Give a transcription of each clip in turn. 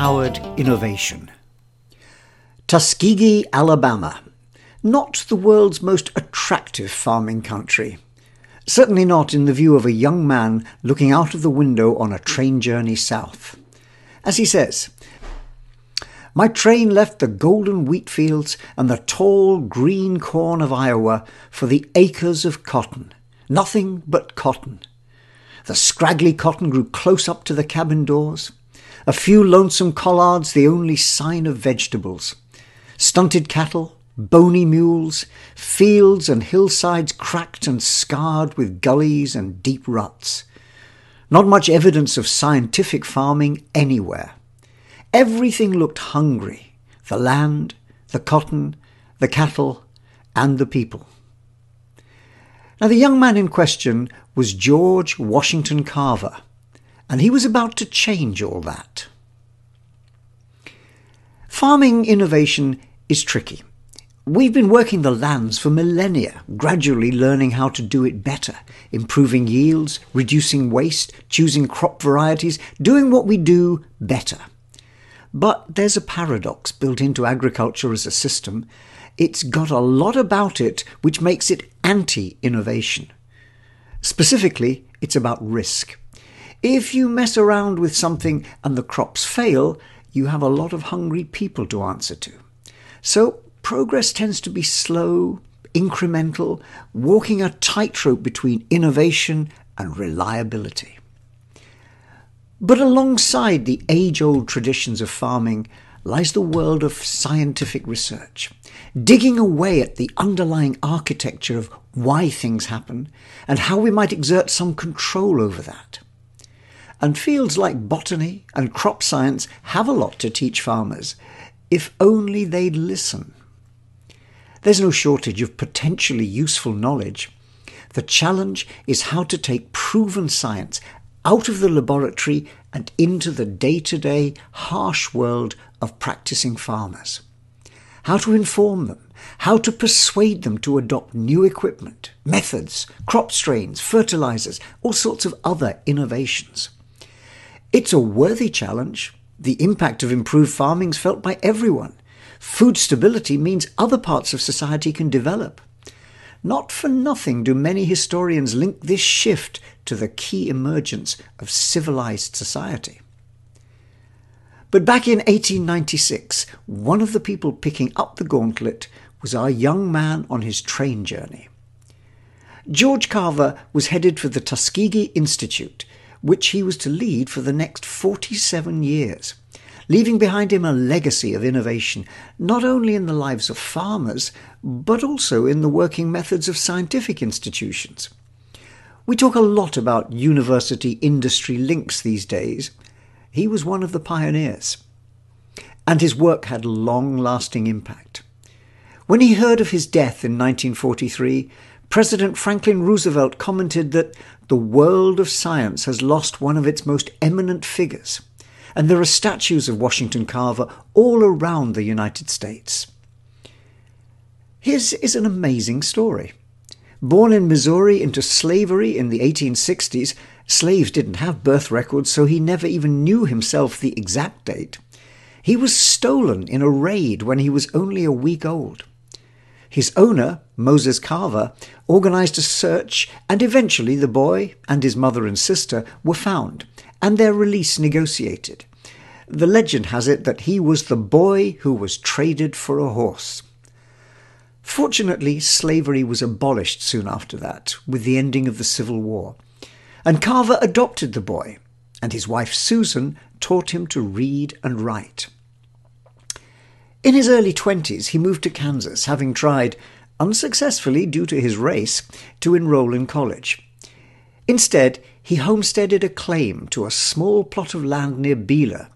powered innovation. Tuskegee, Alabama. Not the world's most attractive farming country. Certainly not in the view of a young man looking out of the window on a train journey south. As he says, my train left the golden wheat fields and the tall green corn of Iowa for the acres of cotton. Nothing but cotton. The scraggly cotton grew close up to the cabin doors. A few lonesome collards, the only sign of vegetables. Stunted cattle, bony mules, fields and hillsides cracked and scarred with gullies and deep ruts. Not much evidence of scientific farming anywhere. Everything looked hungry the land, the cotton, the cattle, and the people. Now, the young man in question was George Washington Carver, and he was about to change all that. Farming innovation is tricky. We've been working the lands for millennia, gradually learning how to do it better, improving yields, reducing waste, choosing crop varieties, doing what we do better. But there's a paradox built into agriculture as a system. It's got a lot about it which makes it anti innovation. Specifically, it's about risk. If you mess around with something and the crops fail, you have a lot of hungry people to answer to. So, progress tends to be slow, incremental, walking a tightrope between innovation and reliability. But alongside the age old traditions of farming lies the world of scientific research, digging away at the underlying architecture of why things happen and how we might exert some control over that. And fields like botany and crop science have a lot to teach farmers, if only they'd listen. There's no shortage of potentially useful knowledge. The challenge is how to take proven science out of the laboratory and into the day to day harsh world of practicing farmers. How to inform them, how to persuade them to adopt new equipment, methods, crop strains, fertilizers, all sorts of other innovations. It's a worthy challenge. The impact of improved farming is felt by everyone. Food stability means other parts of society can develop. Not for nothing do many historians link this shift to the key emergence of civilized society. But back in 1896, one of the people picking up the gauntlet was our young man on his train journey. George Carver was headed for the Tuskegee Institute, which he was to lead for the next 47 years leaving behind him a legacy of innovation, not only in the lives of farmers, but also in the working methods of scientific institutions. We talk a lot about university industry links these days. He was one of the pioneers. And his work had long lasting impact. When he heard of his death in 1943, President Franklin Roosevelt commented that the world of science has lost one of its most eminent figures and there are statues of Washington Carver all around the United States. His is an amazing story. Born in Missouri into slavery in the 1860s, slaves didn't have birth records, so he never even knew himself the exact date. He was stolen in a raid when he was only a week old. His owner, Moses Carver, organized a search, and eventually the boy and his mother and sister were found, and their release negotiated. The legend has it that he was the boy who was traded for a horse. Fortunately, slavery was abolished soon after that, with the ending of the Civil War, and Carver adopted the boy, and his wife Susan taught him to read and write. In his early twenties, he moved to Kansas, having tried, unsuccessfully due to his race, to enroll in college. Instead, he homesteaded a claim to a small plot of land near Beeler,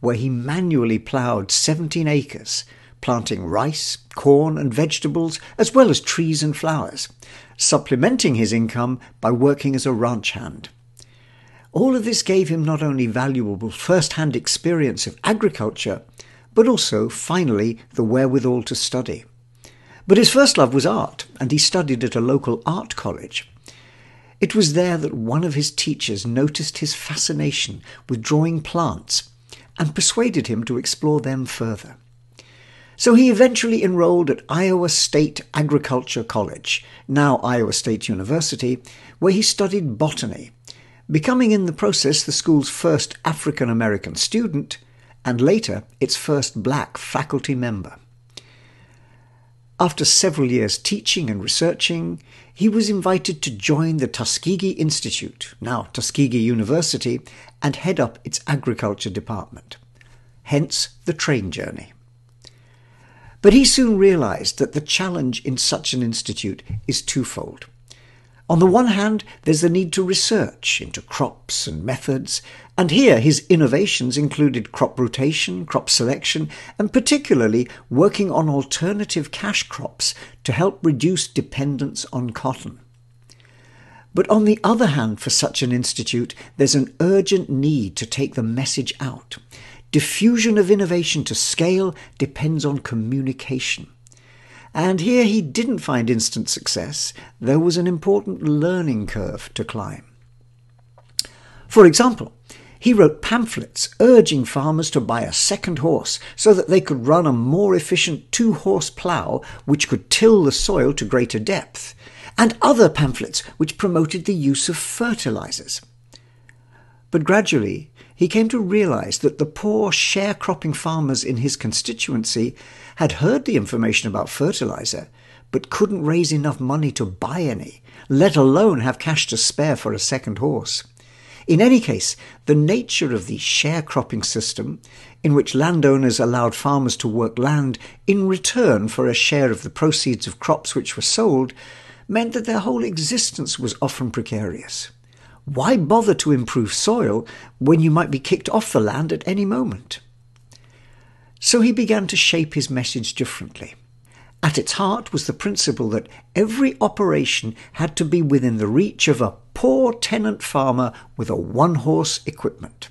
where he manually ploughed 17 acres, planting rice, corn, and vegetables, as well as trees and flowers, supplementing his income by working as a ranch hand. All of this gave him not only valuable first hand experience of agriculture, but also, finally, the wherewithal to study. But his first love was art, and he studied at a local art college. It was there that one of his teachers noticed his fascination with drawing plants and persuaded him to explore them further. So he eventually enrolled at Iowa State Agriculture College, now Iowa State University, where he studied botany, becoming in the process the school's first African American student and later its first black faculty member. After several years teaching and researching, he was invited to join the Tuskegee Institute, now Tuskegee University, and head up its agriculture department. Hence the train journey. But he soon realized that the challenge in such an institute is twofold. On the one hand, there's the need to research into crops and methods, and here his innovations included crop rotation, crop selection, and particularly working on alternative cash crops to help reduce dependence on cotton. But on the other hand, for such an institute, there's an urgent need to take the message out. Diffusion of innovation to scale depends on communication. And here he didn't find instant success. There was an important learning curve to climb. For example, he wrote pamphlets urging farmers to buy a second horse so that they could run a more efficient two horse plough which could till the soil to greater depth, and other pamphlets which promoted the use of fertilizers. But gradually, he came to realize that the poor sharecropping farmers in his constituency had heard the information about fertilizer, but couldn't raise enough money to buy any, let alone have cash to spare for a second horse. In any case, the nature of the sharecropping system, in which landowners allowed farmers to work land in return for a share of the proceeds of crops which were sold, meant that their whole existence was often precarious. Why bother to improve soil when you might be kicked off the land at any moment? So he began to shape his message differently. At its heart was the principle that every operation had to be within the reach of a poor tenant farmer with a one horse equipment.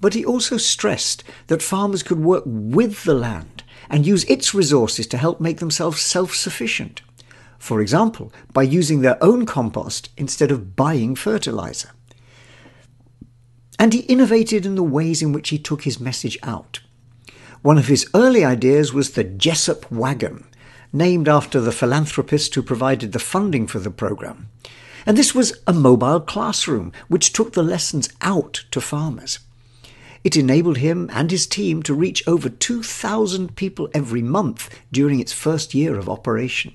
But he also stressed that farmers could work with the land and use its resources to help make themselves self sufficient for example, by using their own compost instead of buying fertilizer. And he innovated in the ways in which he took his message out. One of his early ideas was the Jesup Wagon, named after the philanthropist who provided the funding for the program. And this was a mobile classroom which took the lessons out to farmers. It enabled him and his team to reach over 2,000 people every month during its first year of operation.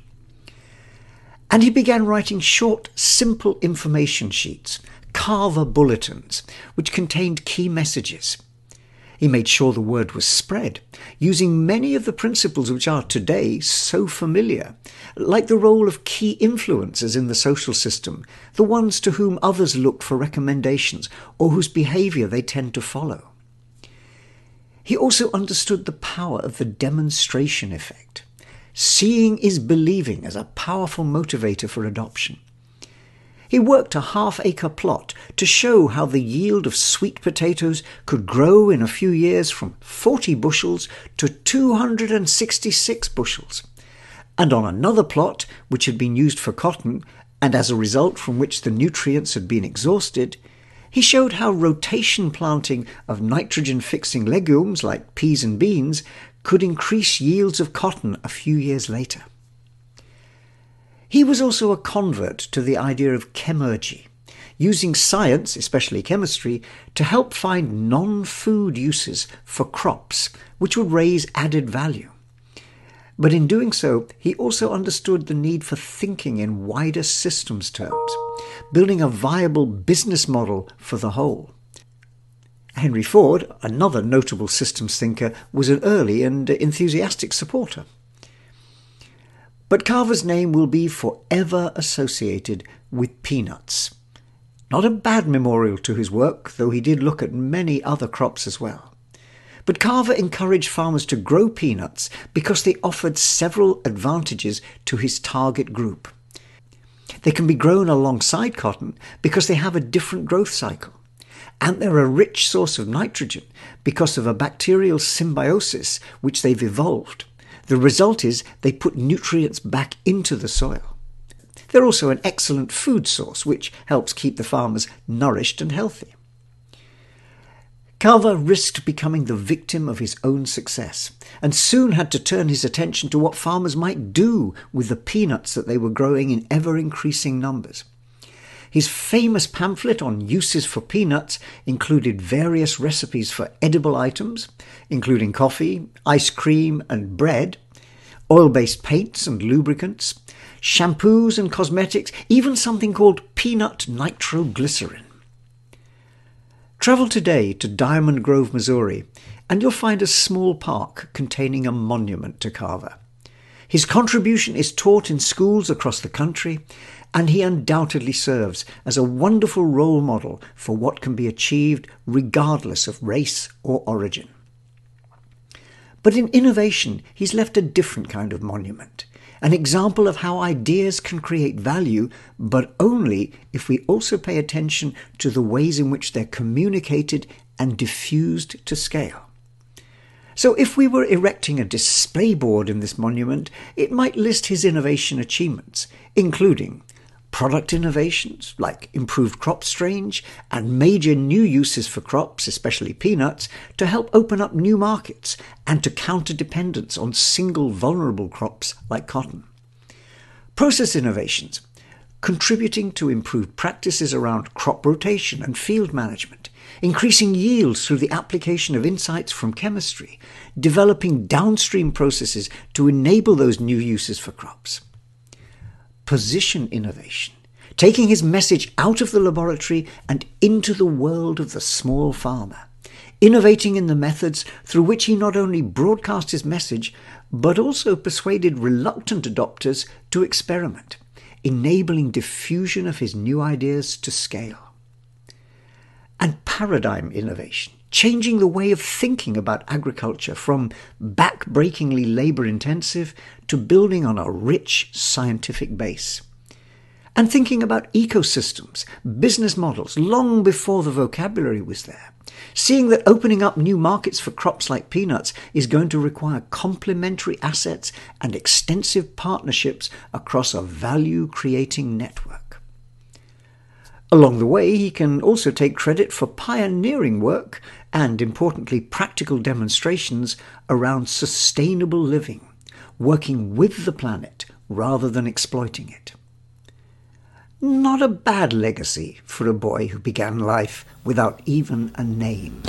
And he began writing short, simple information sheets, Carver bulletins, which contained key messages. He made sure the word was spread, using many of the principles which are today so familiar, like the role of key influencers in the social system, the ones to whom others look for recommendations or whose behaviour they tend to follow. He also understood the power of the demonstration effect. Seeing is believing as a powerful motivator for adoption. He worked a half acre plot to show how the yield of sweet potatoes could grow in a few years from 40 bushels to 266 bushels. And on another plot, which had been used for cotton, and as a result from which the nutrients had been exhausted, he showed how rotation planting of nitrogen fixing legumes like peas and beans could increase yields of cotton a few years later. He was also a convert to the idea of chemurgy, using science, especially chemistry, to help find non food uses for crops which would raise added value. But in doing so, he also understood the need for thinking in wider systems terms, building a viable business model for the whole. Henry Ford, another notable systems thinker, was an early and enthusiastic supporter. But Carver's name will be forever associated with peanuts. Not a bad memorial to his work, though he did look at many other crops as well. But Carver encouraged farmers to grow peanuts because they offered several advantages to his target group. They can be grown alongside cotton because they have a different growth cycle and they're a rich source of nitrogen because of a bacterial symbiosis which they've evolved. The result is they put nutrients back into the soil. They're also an excellent food source which helps keep the farmers nourished and healthy. Carver risked becoming the victim of his own success and soon had to turn his attention to what farmers might do with the peanuts that they were growing in ever increasing numbers. His famous pamphlet on uses for peanuts included various recipes for edible items, including coffee, ice cream, and bread, oil based paints and lubricants, shampoos and cosmetics, even something called peanut nitroglycerin. Travel today to Diamond Grove, Missouri, and you'll find a small park containing a monument to Carver. His contribution is taught in schools across the country, and he undoubtedly serves as a wonderful role model for what can be achieved regardless of race or origin. But in innovation, he's left a different kind of monument an example of how ideas can create value, but only if we also pay attention to the ways in which they're communicated and diffused to scale. So, if we were erecting a display board in this monument, it might list his innovation achievements, including product innovations like improved crop strains and major new uses for crops, especially peanuts, to help open up new markets and to counter dependence on single vulnerable crops like cotton. Process innovations, contributing to improved practices around crop rotation and field management, increasing yields through the application of insights from chemistry, developing downstream processes to enable those new uses for crops position innovation, taking his message out of the laboratory and into the world of the small farmer, innovating in the methods through which he not only broadcast his message, but also persuaded reluctant adopters to experiment, enabling diffusion of his new ideas to scale. And paradigm innovation, changing the way of thinking about agriculture from back-breakingly labour intensive to building on a rich scientific base. And thinking about ecosystems, business models, long before the vocabulary was there. Seeing that opening up new markets for crops like peanuts is going to require complementary assets and extensive partnerships across a value creating network. Along the way, he can also take credit for pioneering work and, importantly, practical demonstrations around sustainable living, working with the planet rather than exploiting it. Not a bad legacy for a boy who began life without even a name.